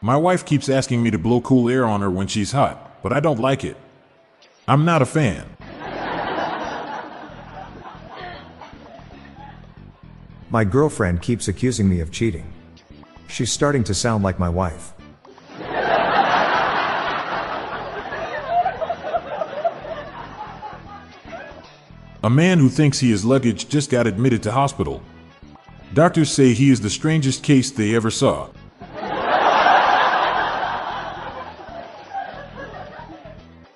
My wife keeps asking me to blow cool air on her when she's hot, but I don't like it. I'm not a fan. My girlfriend keeps accusing me of cheating. She's starting to sound like my wife. A man who thinks he is luggage just got admitted to hospital. Doctors say he is the strangest case they ever saw.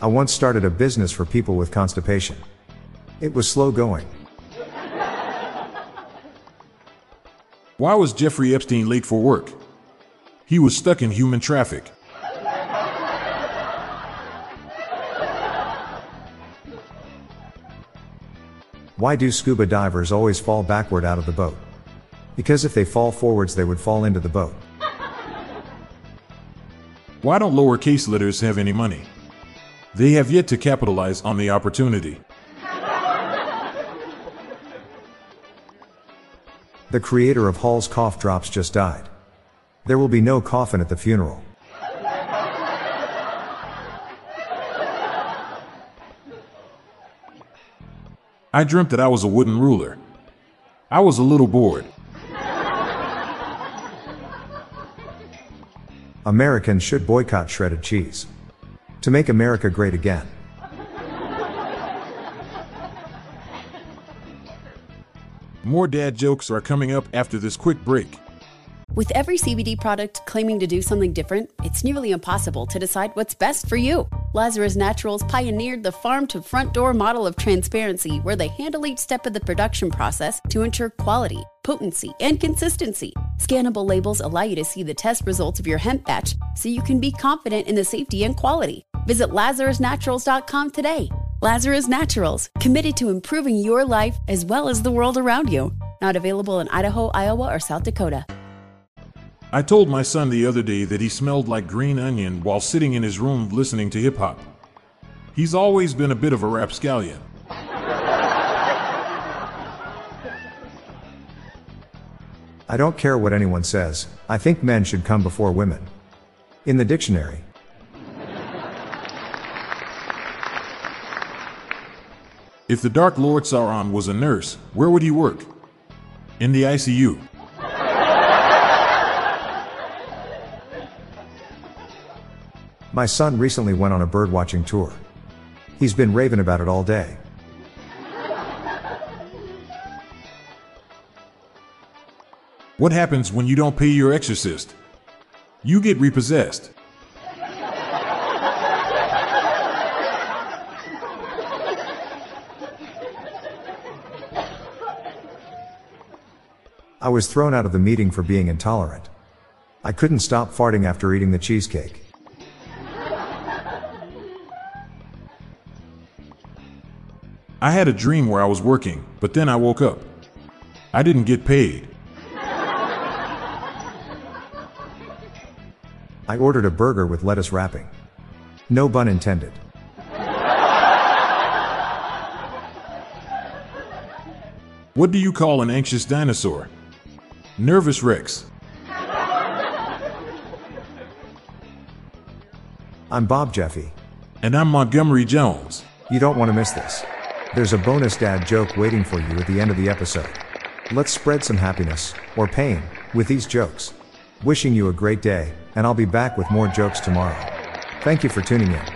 I once started a business for people with constipation. It was slow going. Why was Jeffrey Epstein late for work? He was stuck in human traffic. Why do scuba divers always fall backward out of the boat? Because if they fall forwards, they would fall into the boat. Why don't lowercase letters have any money? They have yet to capitalize on the opportunity. The creator of Hall's cough drops just died. There will be no coffin at the funeral. I dreamt that I was a wooden ruler. I was a little bored. Americans should boycott shredded cheese. To make America great again. More dad jokes are coming up after this quick break. With every CBD product claiming to do something different, it's nearly impossible to decide what's best for you. Lazarus Naturals pioneered the farm to front door model of transparency where they handle each step of the production process to ensure quality, potency, and consistency. Scannable labels allow you to see the test results of your hemp batch so you can be confident in the safety and quality. Visit LazarusNaturals.com today. Lazarus Naturals, committed to improving your life as well as the world around you. Not available in Idaho, Iowa, or South Dakota. I told my son the other day that he smelled like green onion while sitting in his room listening to hip hop. He's always been a bit of a rapscallion. I don't care what anyone says, I think men should come before women. In the dictionary. If the Dark Lord Sauron was a nurse, where would he work? In the ICU. My son recently went on a birdwatching tour. He's been raving about it all day. What happens when you don't pay your exorcist? You get repossessed. I was thrown out of the meeting for being intolerant. I couldn't stop farting after eating the cheesecake. I had a dream where I was working, but then I woke up. I didn't get paid. I ordered a burger with lettuce wrapping. No bun intended. What do you call an anxious dinosaur? Nervous Rex. I'm Bob Jeffy. And I'm Montgomery Jones. You don't want to miss this. There's a bonus dad joke waiting for you at the end of the episode. Let's spread some happiness, or pain, with these jokes. Wishing you a great day, and I'll be back with more jokes tomorrow. Thank you for tuning in.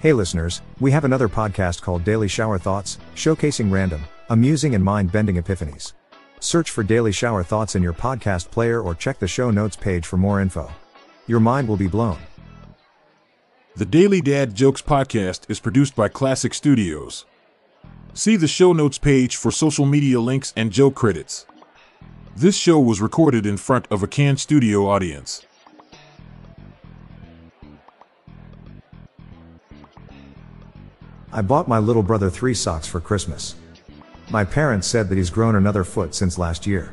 Hey listeners, we have another podcast called Daily Shower Thoughts, showcasing random, amusing, and mind bending epiphanies. Search for Daily Shower Thoughts in your podcast player or check the show notes page for more info. Your mind will be blown. The Daily Dad Jokes podcast is produced by Classic Studios. See the show notes page for social media links and Joe credits. This show was recorded in front of a Can Studio audience. I bought my little brother three socks for Christmas. My parents said that he's grown another foot since last year.